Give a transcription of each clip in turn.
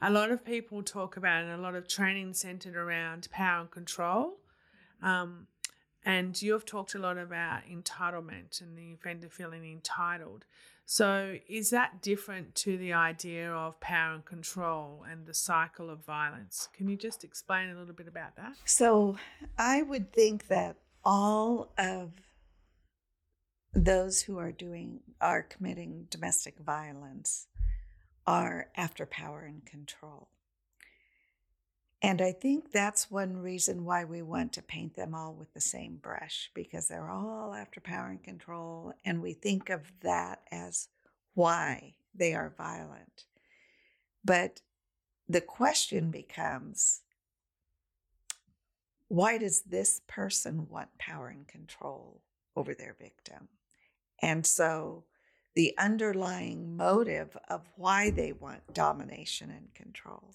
a lot of people talk about and a lot of training centered around power and control. Um, and you've talked a lot about entitlement and the offender feeling entitled. So, is that different to the idea of power and control and the cycle of violence? Can you just explain a little bit about that? So, I would think that all of those who are doing are committing domestic violence are after power and control. And I think that's one reason why we want to paint them all with the same brush, because they're all after power and control. And we think of that as why they are violent. But the question becomes why does this person want power and control over their victim? And so the underlying motive of why they want domination and control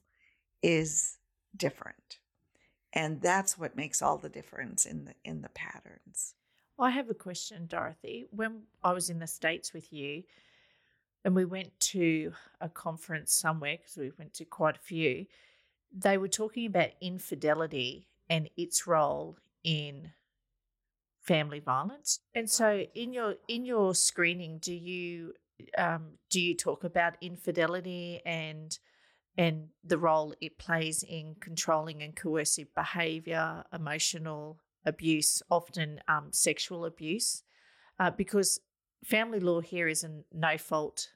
is different. And that's what makes all the difference in the in the patterns. I have a question, Dorothy. When I was in the States with you and we went to a conference somewhere, because we went to quite a few, they were talking about infidelity and its role in family violence. And so in your in your screening, do you um, do you talk about infidelity and and the role it plays in controlling and coercive behavior, emotional abuse, often um, sexual abuse, uh, because family law here is a no fault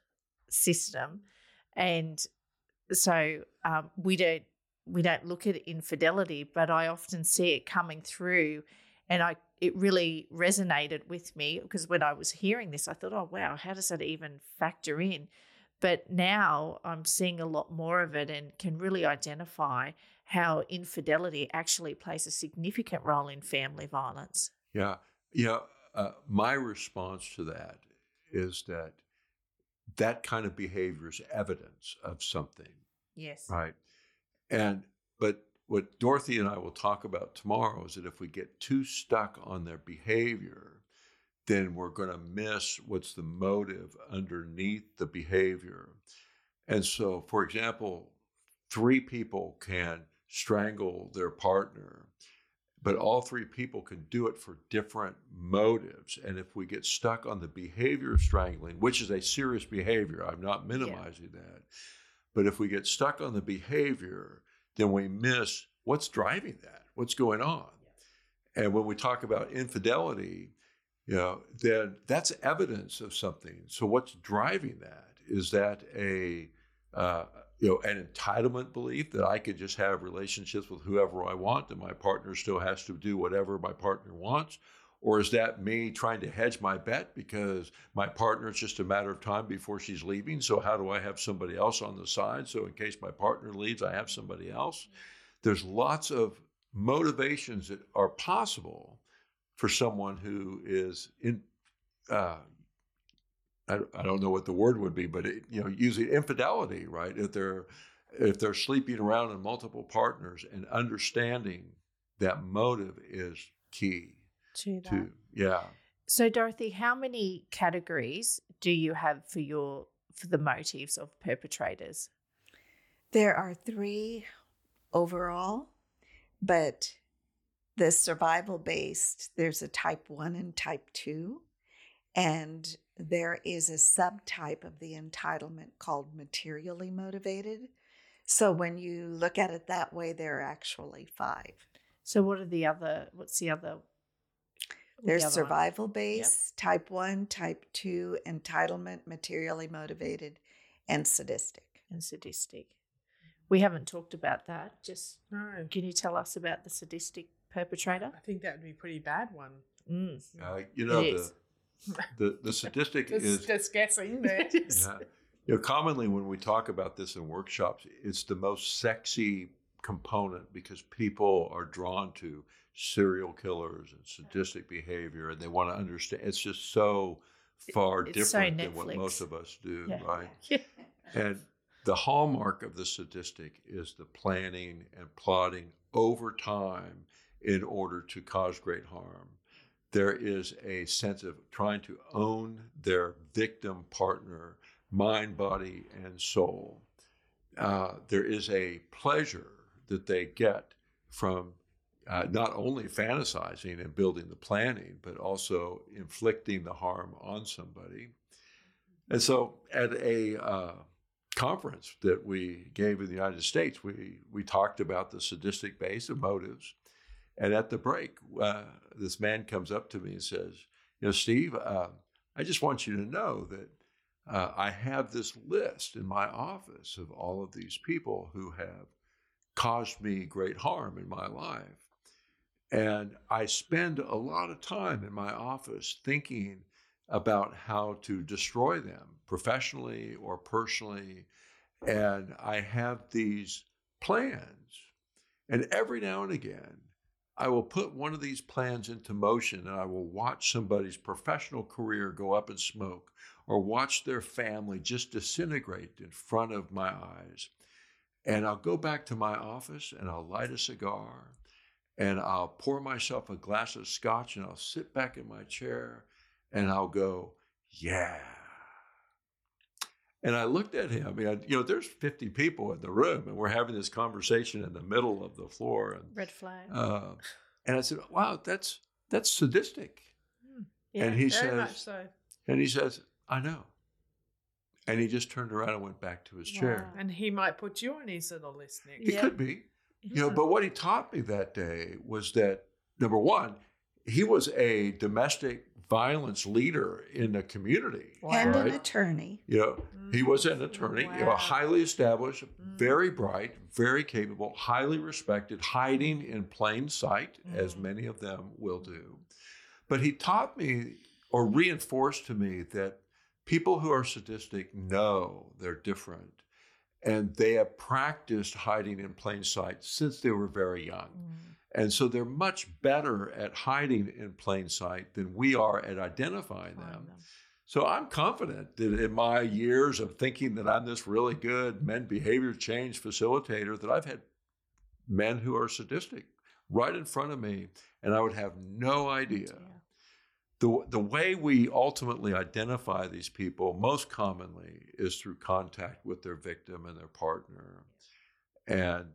system, and so um, we don't we don't look at infidelity, but I often see it coming through, and I it really resonated with me because when I was hearing this, I thought, oh wow, how does that even factor in? But now I'm seeing a lot more of it and can really identify how infidelity actually plays a significant role in family violence. Yeah. Yeah. Uh, my response to that is that that kind of behavior is evidence of something. Yes. Right. And, but what Dorothy and I will talk about tomorrow is that if we get too stuck on their behavior, then we're going to miss what's the motive underneath the behavior. And so, for example, three people can strangle their partner, but all three people can do it for different motives. And if we get stuck on the behavior of strangling, which is a serious behavior, I'm not minimizing yeah. that, but if we get stuck on the behavior, then we miss what's driving that, what's going on. And when we talk about infidelity, you know, then that's evidence of something. So what's driving that? Is that a uh, you know an entitlement belief that I could just have relationships with whoever I want and my partner still has to do whatever my partner wants? Or is that me trying to hedge my bet because my partner is just a matter of time before she's leaving? So, how do I have somebody else on the side? So, in case my partner leaves, I have somebody else. There's lots of motivations that are possible for someone who is in uh, I, I, don't know what the word would be, but it, you know, using infidelity, right? If they're if they're sleeping around in multiple partners and understanding that motive is key to that. To, yeah. So Dorothy, how many categories do you have for your for the motives of perpetrators? There are three overall, but the survival based, there's a type one and type two. And there is a subtype of the entitlement called materially motivated. So when you look at it that way, there are actually five. So what are the other? What's the other? There's the survival base, yep. type one, type two, entitlement, materially motivated, and sadistic. And sadistic. We haven't talked about that. Just no. Can you tell us about the sadistic perpetrator? I think that would be a pretty bad one. Mm. Uh, you know, the, the, the sadistic is just guessing there. yeah. You know, commonly when we talk about this in workshops, it's the most sexy component because people are drawn to serial killers and sadistic behavior and they want to understand. It's just so far it's different so than what most of us do, yeah. right? Yeah. And the hallmark of the sadistic is the planning and plotting over time in order to cause great harm. There is a sense of trying to own their victim partner, mind, body, and soul. uh, there is a pleasure that they get from uh, not only fantasizing and building the planning, but also inflicting the harm on somebody. And so, at a uh, conference that we gave in the United States, we we talked about the sadistic base of motives. And at the break, uh, this man comes up to me and says, "You know, Steve, uh, I just want you to know that uh, I have this list in my office of all of these people who have caused me great harm in my life." And I spend a lot of time in my office thinking about how to destroy them professionally or personally. And I have these plans. And every now and again, I will put one of these plans into motion and I will watch somebody's professional career go up in smoke or watch their family just disintegrate in front of my eyes. And I'll go back to my office and I'll light a cigar and I'll pour myself a glass of scotch and I'll sit back in my chair and I'll go, yeah. And I looked at him. And, you know, there's 50 people in the room, and we're having this conversation in the middle of the floor. And, Red flag. uh, and I said, "Wow, that's that's sadistic." yeah. and he Very says, much so. and he says, "I know." And he just turned around and went back to his chair. Wow. And he might put you on his little list next. It Yeah. could be, you know. But what he taught me that day was that number one, he was a domestic violence leader in the community. and an attorney. You know, he was an attorney, you know, highly established, Mm. very bright, very capable, highly respected, hiding in plain sight, as Mm. many of them will do. But he taught me or reinforced to me that people who are sadistic know they're different. And they have practiced hiding in plain sight since they were very young. Mm. And so they're much better at hiding in plain sight than we are at identifying them. them. So I'm confident that in my years of thinking that I'm this really good men behavior change facilitator, that I've had men who are sadistic right in front of me, and I would have no idea. Yeah. The, the way we ultimately identify these people most commonly is through contact with their victim and their partner. And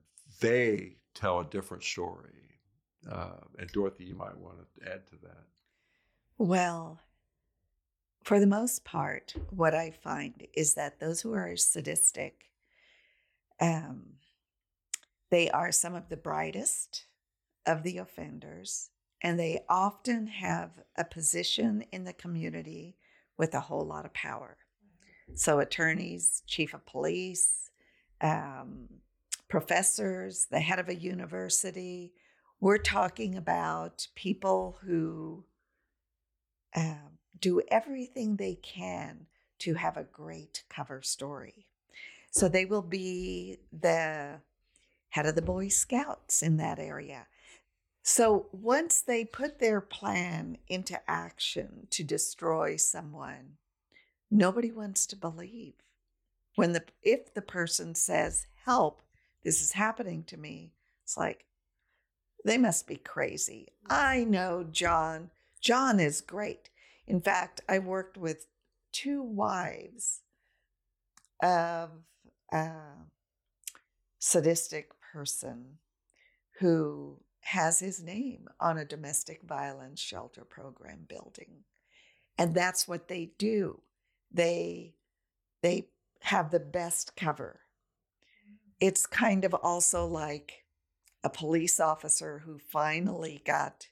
they tell a different story. Uh, and Dorothy, you might want to add to that. Well, for the most part, what I find is that those who are sadistic, um, they are some of the brightest of the offenders, and they often have a position in the community with a whole lot of power. So, attorneys, chief of police, um, professors, the head of a university, we're talking about people who um, do everything they can to have a great cover story. So they will be the head of the Boy Scouts in that area. So once they put their plan into action to destroy someone, nobody wants to believe. When the if the person says, "Help, this is happening to me." It's like they must be crazy. I know John. John is great. In fact, I worked with two wives of a sadistic person who has his name on a domestic violence shelter program building. And that's what they do. They they have the best cover. It's kind of also like a police officer who finally got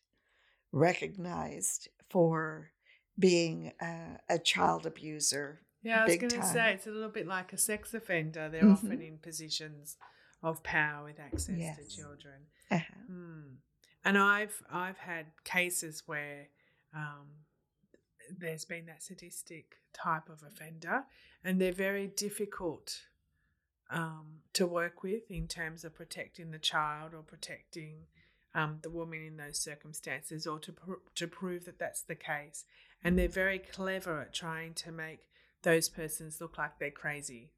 recognized for being a, a child abuser. Yeah, I was going to say it's a little bit like a sex offender. They're Mhm. often in positions of power with access to children. Uh-huh. Hmm. And I've I've had cases where um, there's been that sadistic type of offender, and they're very difficult um, to work with in terms of protecting the child or protecting um, the woman in those circumstances, or to pr- to prove that that's the case. And they're very clever at trying to make those persons look like they're crazy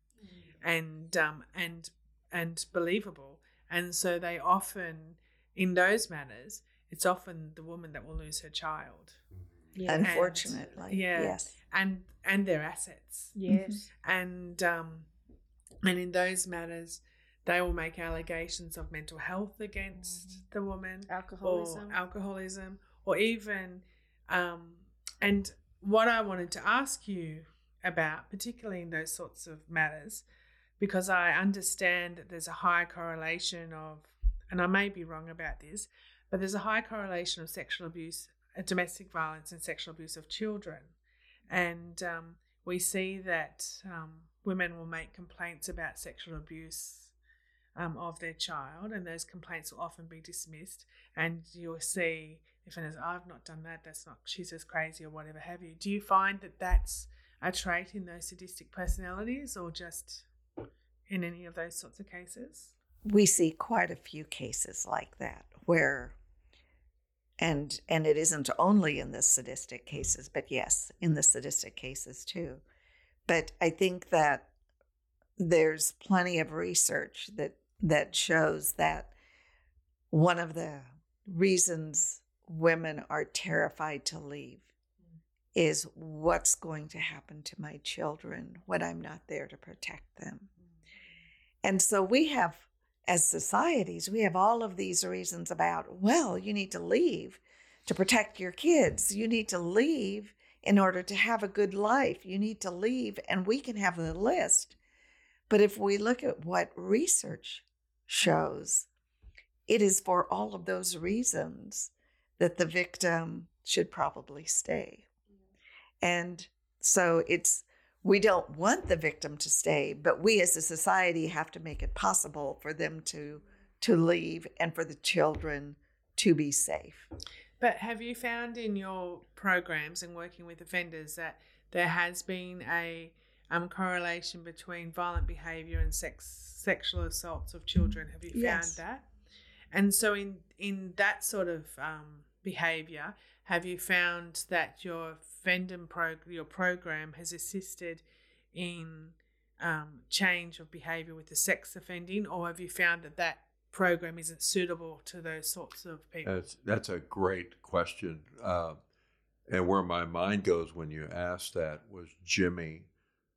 and um, and and believable. And so they often, in those manners, it's often the woman that will lose her child Yeah. And- Unfortunately. yeah. Yes. and and their assets. yes. And um, And in those matters, they will make allegations of mental health against the woman, Alcoholism. or alcoholism, or even. Um, and what I wanted to ask you about, particularly in those sorts of matters, because I understand that there's a high correlation of, and I may be wrong about this, but there's a high correlation of sexual abuse, uh, domestic violence, and sexual abuse of children. And um, we see that um, women will make complaints about sexual abuse um, of their child, and those complaints will often be dismissed. And you'll see if it is, I've not done that, that's not, she's just crazy or whatever have you. Do you find that that's a trait in those sadistic personalities or just in any of those sorts of cases? We see quite a few cases like that where and and it isn't only in the sadistic cases, but yes, in the sadistic cases too. But I think that there's plenty of research that that shows that one of the reasons women are terrified to leave mm. is what's going to happen to my children when I'm not there to protect them. And so we have, as societies, we have all of these reasons about, well, you need to leave to protect your kids. You need to leave in order to have a good life. You need to leave, and we can have the list. But if we look at what research shows, it is for all of those reasons that the victim should probably stay. Mm-hmm. And so it's, we don't want the victim to stay, but we as a society have to make it possible for them to to leave and for the children to be safe. But have you found in your programs and working with offenders that there has been a um, correlation between violent behaviour and sex sexual assaults of children? Have you found Yes. that? And so in in that sort of um, behaviour, have you found that your Fendon pro your program has assisted in um, change of behaviour with the sex offending, or have you found that that program isn't suitable to those sorts of people? That's that's a great question, uh, and where my mind goes when you ask that was Jimmy,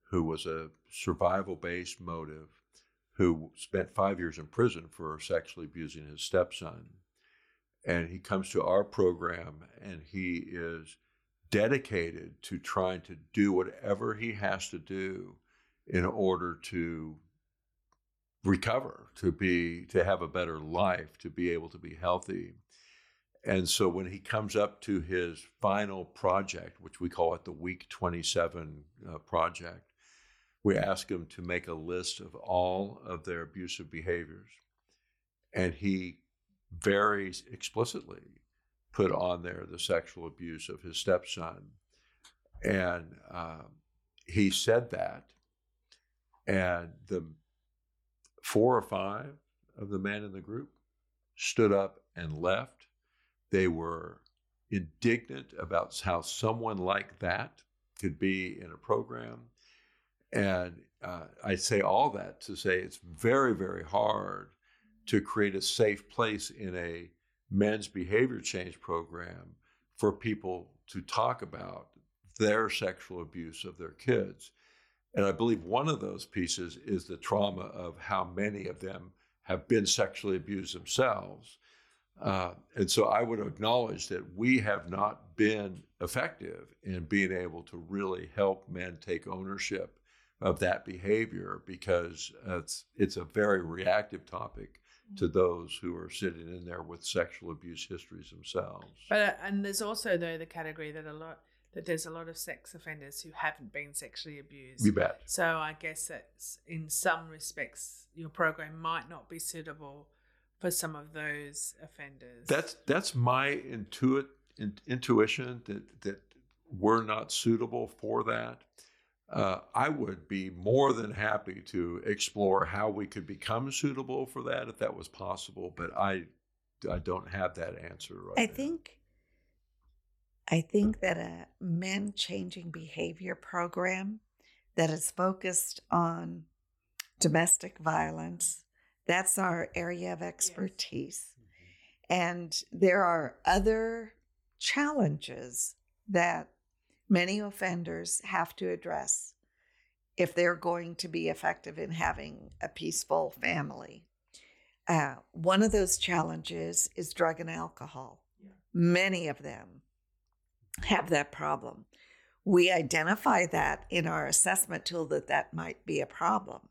who was a survival-based motive, who spent five years in prison for sexually abusing his stepson, and he comes to our program and he is dedicated to trying to do whatever he has to do in order to recover to be to have a better life to be able to be healthy. And so when he comes up to his final project which we call it the week 27 uh, project we ask him to make a list of all of their abusive behaviors. And he very explicitly put on there the sexual abuse of his stepson and um, he said that and the four or five of the men in the group stood up and left. They were indignant about how someone like that could be in a program. And uh, I say all that to say it's very, very hard to create a safe place in a men's behavior change program for people to talk about their sexual abuse of their kids. And I believe one of those pieces is the trauma of how many of them have been sexually abused themselves. Uh, and so I would acknowledge that we have not been effective in being able to really help men take ownership of that behavior because it's, it's a very reactive topic to those who are sitting in there with sexual abuse histories themselves. But uh, and there's also though the category that a lot that there's a lot of sex offenders who haven't been sexually abused. You bet. So I guess that in some respects your program might not be suitable for some of those offenders. That's that's my intuit in, intuition that that we're not suitable for that. Uh, I would be more than happy to explore how we could become suitable for that if that was possible, but I I don't have that answer right I now. think I think that a men changing behavior program that is focused on domestic violence, that's our area of expertise. And there are other challenges that many offenders have to address. if they're going to be effective in having a peaceful family. Uh, one of those challenges is drug and alcohol. Many of them have that problem. We identify that in our assessment tool that that might be a problem.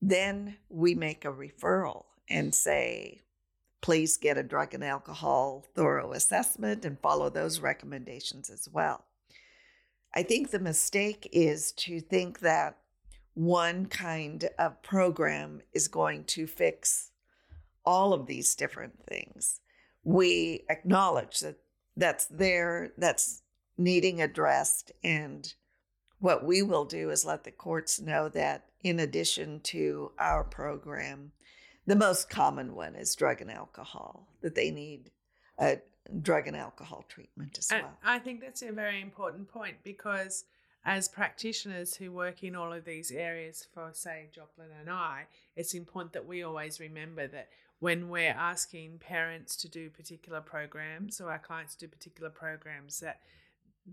Then we make a referral and say, please get a drug and alcohol thorough assessment and follow those recommendations as well. I think the mistake is to think that one kind of program is going to fix all of these different things. We acknowledge that that's there, that's needing addressed. And what we will do is let the courts know that in addition to our program, the most common one is drug and alcohol, that they need a drug and alcohol treatment as And well. I think that's a very important point because as practitioners who work in all of these areas for, say, Joplin and I, it's important that we always remember that when we're asking parents to do particular programs or our clients to do particular programs, that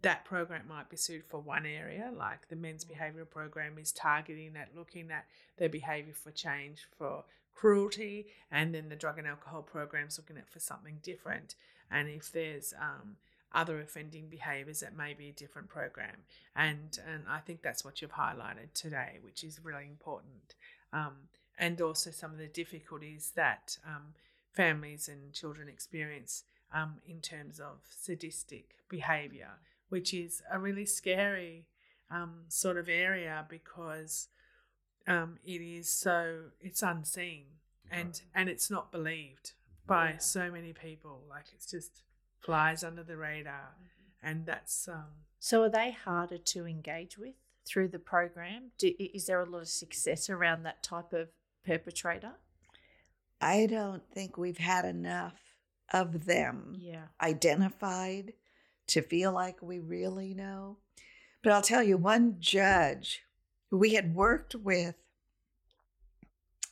that program might be suited for one area, like the men's behavioural program is targeting at looking at their behaviour for change for cruelty, and then the drug and alcohol program's looking at for something different. And if there's um, other offending behaviours, it may be a different program. And and I think that's what you've highlighted today, which is really important. Um, and also some of the difficulties that um, families and children experience um, in terms of sadistic behaviour, which is a really scary um, sort of area because um, it is so it's unseen and and it's not believed by so many people. Like it's just flies under the radar, and that's um, So are they harder to engage with through the program? Do, is there a lot of success around that type of perpetrator? I don't think we've had enough of them Yeah. identified to feel like we really know. But I'll tell you, one judge, we had worked with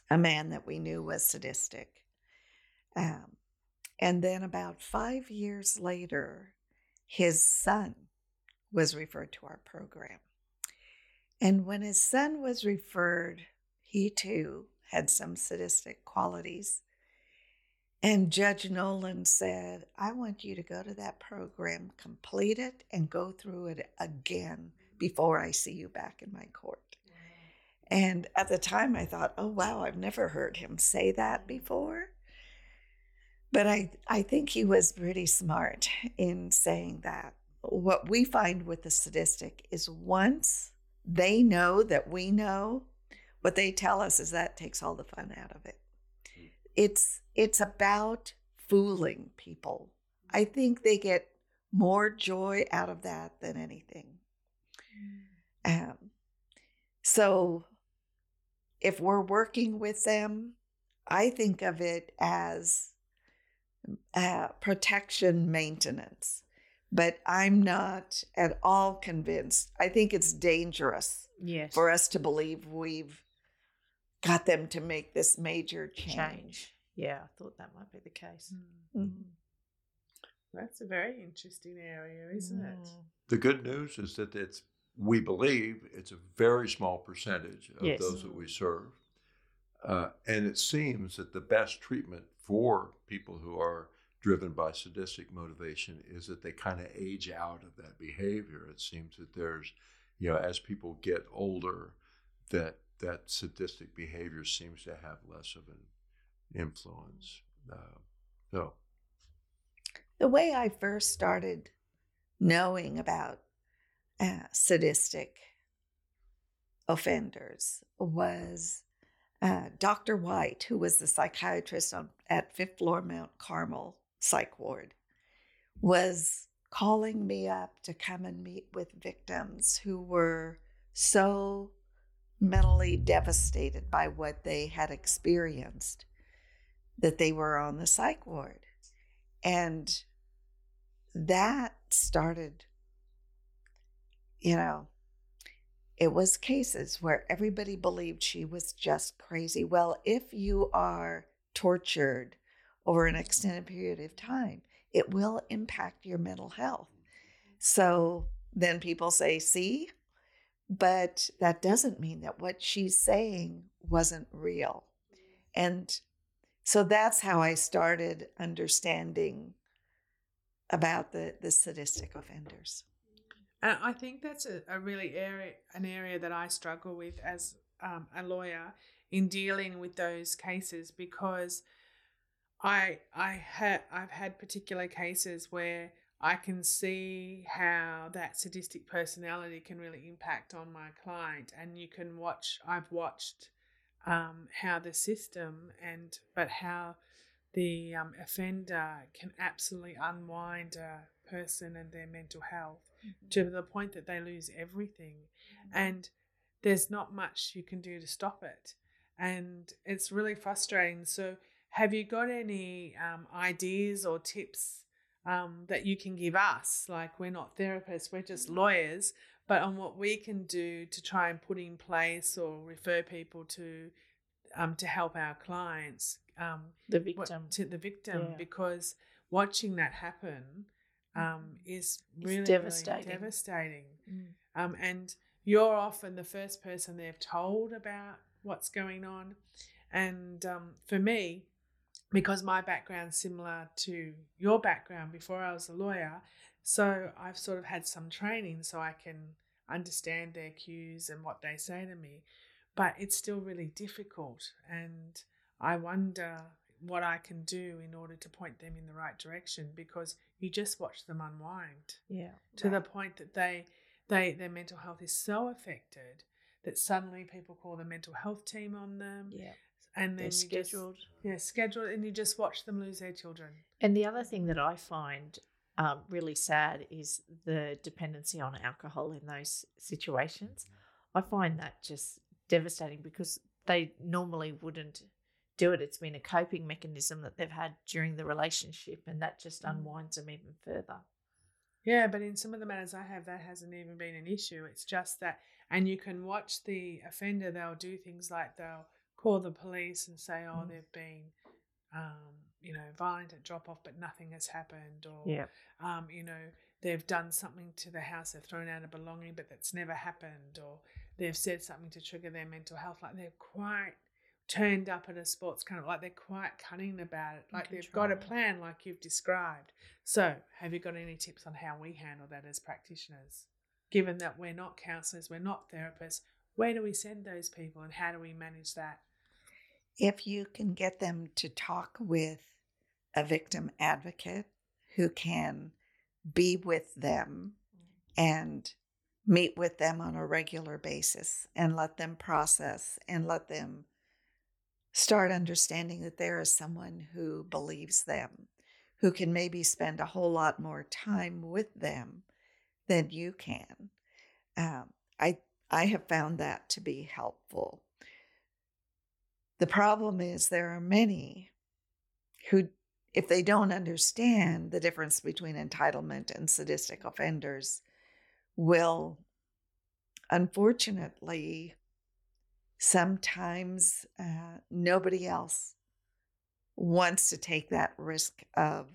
a man that we knew was sadistic. Um, and then about five years later, his son was referred to our program. And when his son was referred, he too had some sadistic qualities. And Judge Nolan said, I want you to go to that program, complete it, and go through it again before I see you back in my court. And at the time, I thought, oh, wow, I've never heard him say that mm-hmm. before. But I, I think he was pretty smart in saying that. What we find with the sadistic is once they know that we know, what they tell us is that takes all the fun out of it. It's it's about fooling people. I think they get more joy out of that than anything. Um, so if we're working with them, I think of it as uh, protection maintenance, but I'm not at all convinced. I think it's dangerous Yes. for us to believe we've got them to make this major change. change. Yeah, I thought that might be the case. Mhm. that's a very interesting area, isn't it? Mm. The good news is that it's we believe it's a very small percentage of Yes. those that we serve, uh, and it seems that the best treatment for people who are driven by sadistic motivation is that they kind of age out of that behavior. It seems that there's, you know, as people get older, that that sadistic behavior seems to have less of an influence. Uh, so The way I first started knowing about uh, sadistic offenders was uh, Dr. White, who was the psychiatrist on, at Fifth Floor Mount Carmel Psych Ward, was calling me up to come and meet with victims who were so mentally devastated by what they had experienced that they were on the psych ward. And that started, you know, it was cases where everybody believed she was just crazy. Well, if you are tortured over an extended period of time, it will impact your mental health. So then people say, see, but that doesn't mean that what she's saying wasn't real. And so that's how I started understanding about the, the sadistic offenders. And I think that's a, a really area, an area that I struggle with as um, a lawyer in dealing with those cases because I I had I've had particular cases where I can see how that sadistic personality can really impact on my client, and you can watch. I've watched um, how the system and but how the um, offender can absolutely unwind a person and their mental health mm-hmm. to the point that they lose everything, mm-hmm. and there's not much you can do to stop it, and it's really frustrating. So, have you got any um, ideas or tips? Um, that you can give us. Like, we're not therapists, we're just lawyers, but on what we can do to try and put in place or refer people to um, to help our clients. Um, the victim. To the victim, yeah. because watching that happen um, mm. is really devastating. Really devastating. Mm. Um, and you're often the first person they've told about what's going on. And um, for me, because my background's similar to your background before I was a lawyer. So I've sort of had some training so I can understand their cues and what they say to me. But it's still really difficult. And I wonder what I can do in order to point them in the right direction because you just watch them unwind. Yeah. To right. the point that they they their mental health is so affected that suddenly people call the mental health team on them. Yeah and then scheduled. Just, yeah, scheduled, and you just watch them lose their children. And the other thing that I find um, really sad is the dependency on alcohol in those situations. I find that just devastating because they normally wouldn't do it. It's been a coping mechanism that they've had during the relationship, and that just mm. unwinds them even further. Yeah, but in some of the matters I have, that hasn't even been an issue. It's just that, and you can watch the offender, they'll do things like they'll call the police and say, oh, mm. they've been, um, you know, violent at drop off, but nothing has happened, or, yeah. um, you know, they've done something to the house, they've thrown out a belonging, but that's never happened, or they've said something to trigger their mental health. Like they're quite turned up at a sports kind of like they're quite cunning about it. Like they've got a plan, like you've described. So, have you got any tips on how we handle that as practitioners? Given that we're not counselors, we're not therapists, where do we send those people and how do we manage that? If you can get them to talk with a victim advocate who can be with them and meet with them on a regular basis and let them process and let them start understanding that there is someone who believes them, who can maybe spend a whole lot more time with them than you can. Um, I I have found that to be helpful. The problem is there are many who, if they don't understand the difference between entitlement and sadistic offenders, will unfortunately sometimes uh, nobody else wants to take that risk of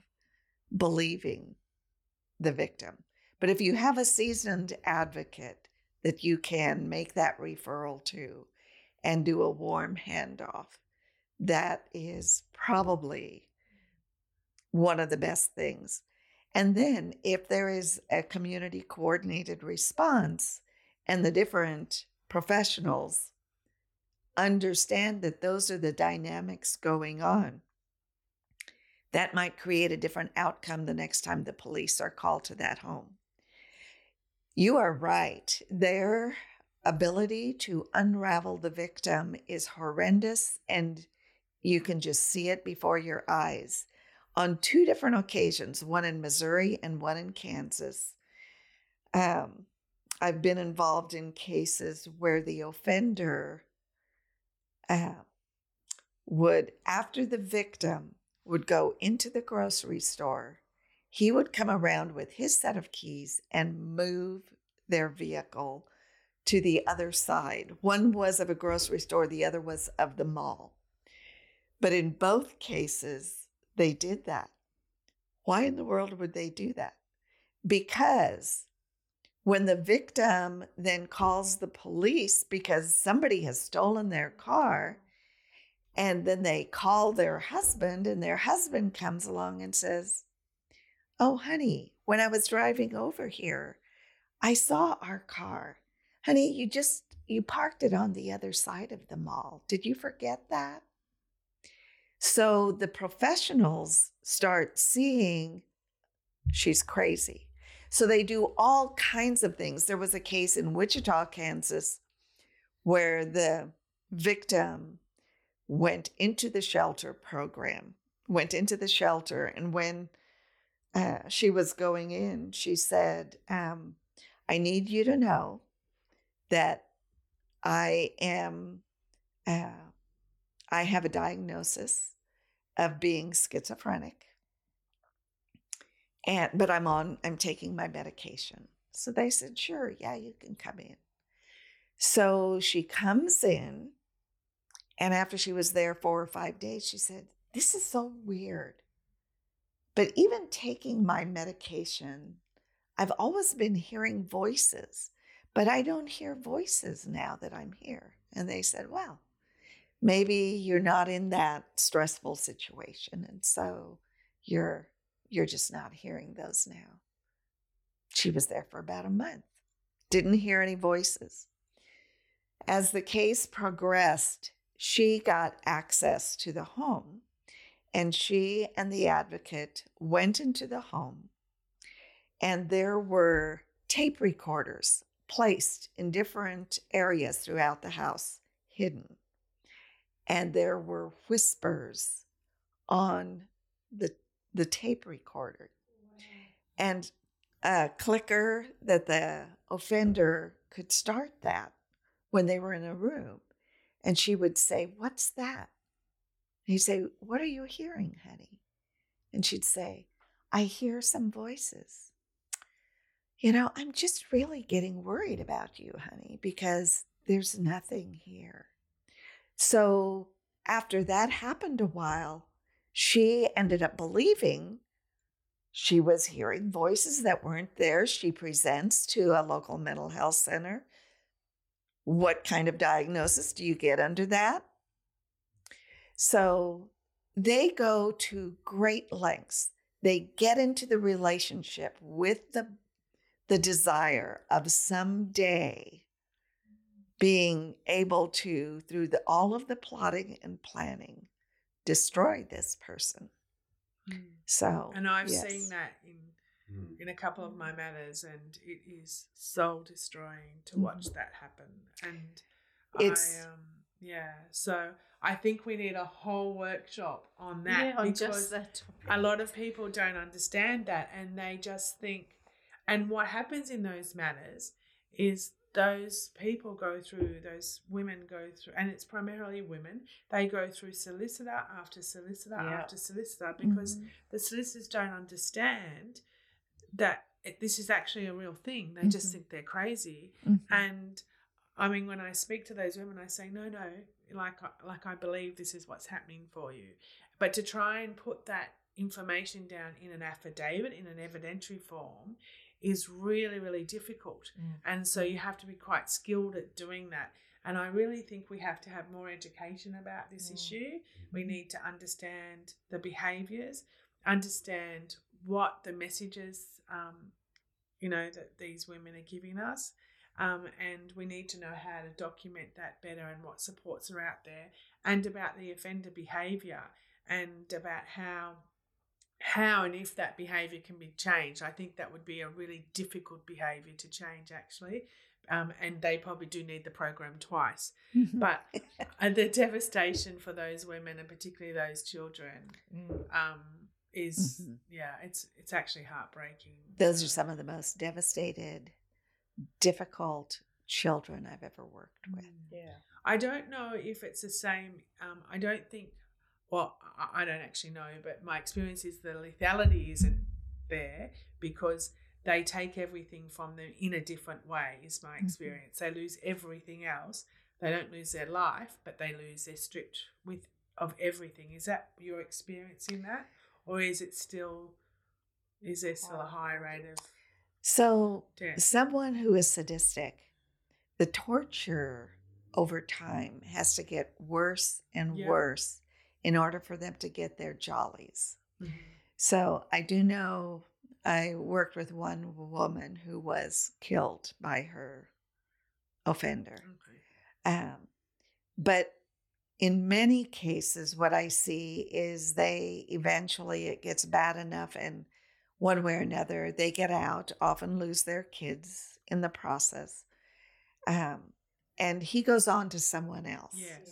believing the victim. But if you have a seasoned advocate that you can make that referral to, and do a warm handoff. That is probably one of the best things. And then, if there is a community coordinated response and the different professionals understand that those are the dynamics going on, that might create a different outcome the next time the police are called to that home. You are right. There ability to unravel the victim is horrendous and you can just see it before your eyes. On two different occasions, one in Missouri and one in Kansas, um, I've been involved in cases where the offender uh, would, after the victim would go into the grocery store, he would come around with his set of keys and move their vehicle to the other side. One was of a grocery store, the other was of the mall. But in both cases, they did that. Why in the world would they do that? Because when the victim then calls the police because somebody has stolen their car, and then they call their husband, and their husband comes along and says, Oh, honey, when I was driving over here, I saw our car. Honey, you just you parked it on the other side of the mall. Did you forget that? So the professionals start seeing she's crazy. So they do all kinds of things. There was a case in Wichita, Kansas, where the victim went into the shelter program, went into the shelter, and when uh, she was going in, she said, um, I need you to know that I am, uh, I have a diagnosis of being schizophrenic. And, but I'm on, I'm taking my medication. So they said, sure, yeah, you can come in. So she comes in, and after she was there four or five days, she said, This is so weird. But even taking my medication, I've always been hearing voices, but I don't hear voices now that I'm here. And they said, Well, maybe you're not in that stressful situation. And so you're you're just not hearing those now. She was there for about a month, didn't hear any voices. As the case progressed, she got access to the home and she and the advocate went into the home, and there were tape recorders placed in different areas throughout the house, hidden. And there were whispers on the, the tape recorder. And a clicker that the offender could start that when they were in a room. And she would say, What's that? he'd say, What are you hearing, honey? And she'd say, I hear some voices. You know, I'm just really getting worried about you, honey, because there's nothing here. So after that happened a while, she ended up believing she was hearing voices that weren't there. She presents to a local mental health center. What kind of diagnosis do you get under that? So they go to great lengths. They get into the relationship with the, the desire of someday being able to, through the, all of the plotting and planning, destroy this person. Mm. So, and I've yes. seen that in mm. in a couple of my matters, and it is soul destroying to watch mm. that happen. And it's I, um, yeah, so I think we need a whole workshop on that yeah, because that a lot of people don't understand that and they just think and what happens in those matters is those people go through those women go through and it's primarily women they go through solicitor after solicitor after solicitor because mm-hmm. the solicitors don't understand that it, this is actually a real thing they mm-hmm. just think they're crazy mm-hmm. and I mean, when I speak to those women, I say, no, no, like, like I believe this is what's happening for you. But to try and put that information down in an affidavit, in an evidentiary form, is really, really difficult. Mm. And so you have to be quite skilled at doing that. And I really think we have to have more education about this mm. issue. We mm-hmm. need to understand the behaviours, understand what the messages, um, you know, that these women are giving us, um, and we need to know how to document that better and what supports are out there and about the offender behaviour and about how how and if that behaviour can be changed. I think that would be a really difficult behaviour to change actually. Um, and they probably do need the program twice. But uh, the devastation for those women and particularly those children mm. um, is mm-hmm. yeah, it's it's actually heartbreaking. Those are some of the most devastated difficult children I've ever worked with. Mm, yeah. I don't know if it's the same. Um, I don't think, well, I don't actually know, but my experience is the lethality isn't there because they take everything from them in a different way, is my mm-hmm. experience. Mm-hmm. They lose everything else. They don't lose their life, but they lose, they're stripped with of everything. Is that your experience in that? Or is it still, is there still a high rate of So, Yeah. someone who is sadistic, the torture over time has to get worse and Yeah. worse in order for them to get their jollies. Mhm. So, I do know I worked with one woman who was killed by her offender. Okay. Um, but in many cases, what I see is they eventually it gets bad enough, and one way or another, they get out, often lose their kids in the process. Um, and he goes on to someone else. Yes.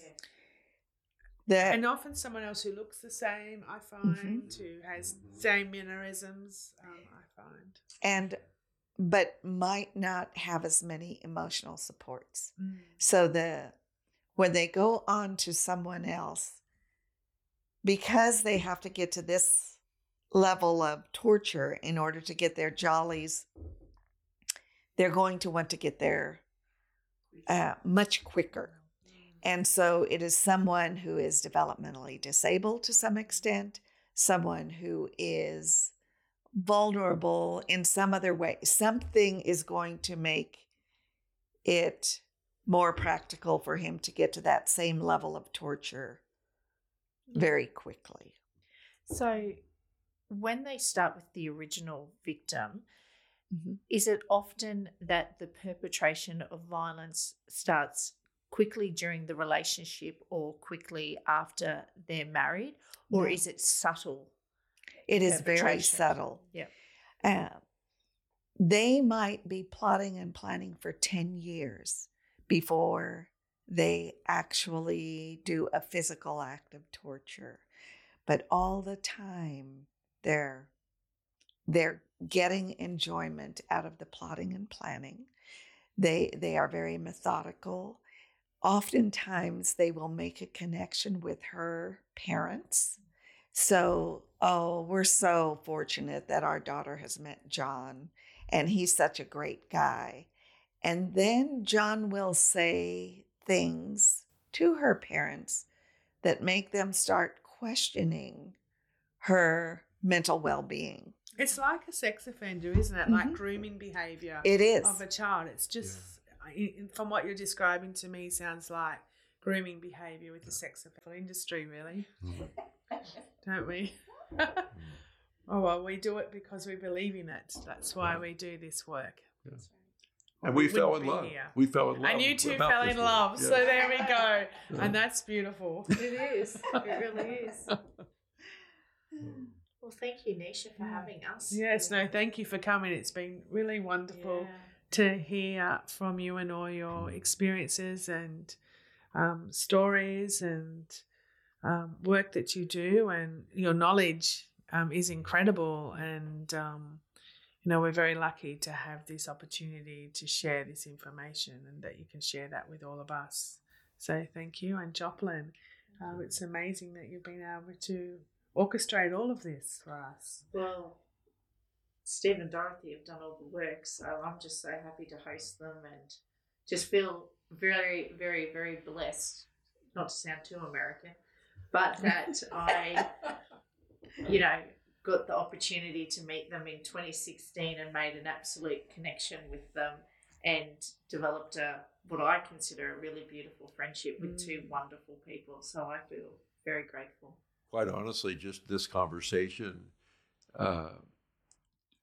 That And often someone else who looks the same, I Mm-hmm. find, who has same mannerisms, um, I find. and but might not have as many emotional supports. Mm. So the when they go on to someone else, because they have to get to this level of torture in order to get their jollies, they're going to want to get there uh, much quicker. And so it is someone who is developmentally disabled to some extent, someone who is vulnerable in some other way. Something is going to make it more practical for him to get to that same level of torture very quickly. So, when they start with the original victim, Mhm. is it often that the perpetration of violence starts quickly during the relationship or quickly after they're married? Or No. is it subtle? It is very subtle. Yeah. Uh, they might be plotting and planning for 10 years before they actually do a physical act of torture. But all the time they're they're getting enjoyment out of the plotting and planning. They they are very methodical. Oftentimes they will make a connection with her parents. So, oh, we're so fortunate that our daughter has met John and he's such a great guy. And then John will say things to her parents that make them start questioning her mental well being. It's like a sex offender, isn't it? Like Mhm. grooming behavior It is. of a child. It's just, I- I- from what you're describing to me, sounds like grooming behavior with the sex offender industry, really, mm. don't we? oh, well, we do it because we believe in it. That's why we do this work. And we, We fell in love. here. We fell in love. And you two fell in love. Yeah. So there we go. Yeah. And that's beautiful. It is. It really is. Well, thank you, Neisha, for having us. Yes, no, thank you for coming. It's been really wonderful to hear from you and all your experiences and um, stories and um, work that you do, and your knowledge um, is incredible. And um, you know, we're very lucky to have this opportunity to share this information, and that you can share that with all of us. So, thank you, and Joplin. Um, it's amazing that you've been able to orchestrate all of this for us. Well, Steve and Dorothy have done all the work, so I'm just so happy to host them and just feel very, very, very blessed. Not to sound too American, but that I, you know, got the opportunity to meet them in 2016 and made an absolute connection with them and developed a what I consider a really beautiful friendship with two wonderful people. So I feel very grateful. Quite honestly, just this conversation, uh,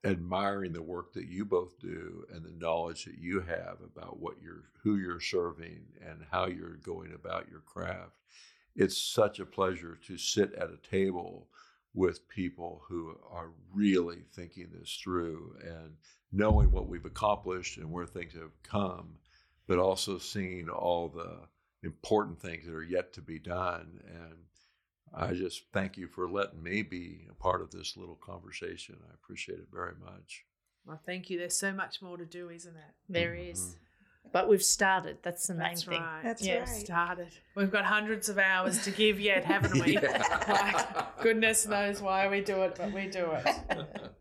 admiring the work that you both do and the knowledge that you have about what you're, who you're serving, and how you're going about your craft. It's such a pleasure to sit at a table with people who are really thinking this through and knowing what we've accomplished and where things have come, but also seeing all the important things that are yet to be done. And I just thank you for letting me be a part of this little conversation. I appreciate it very much. Well, thank you. There's so much more to do, isn't it? There mm-hmm. is. But we've started. That's the main That's thing. right. That's Yeah. right. Started. We've got hundreds of hours to give yet, haven't we? Like, goodness knows why we do it, but we do it.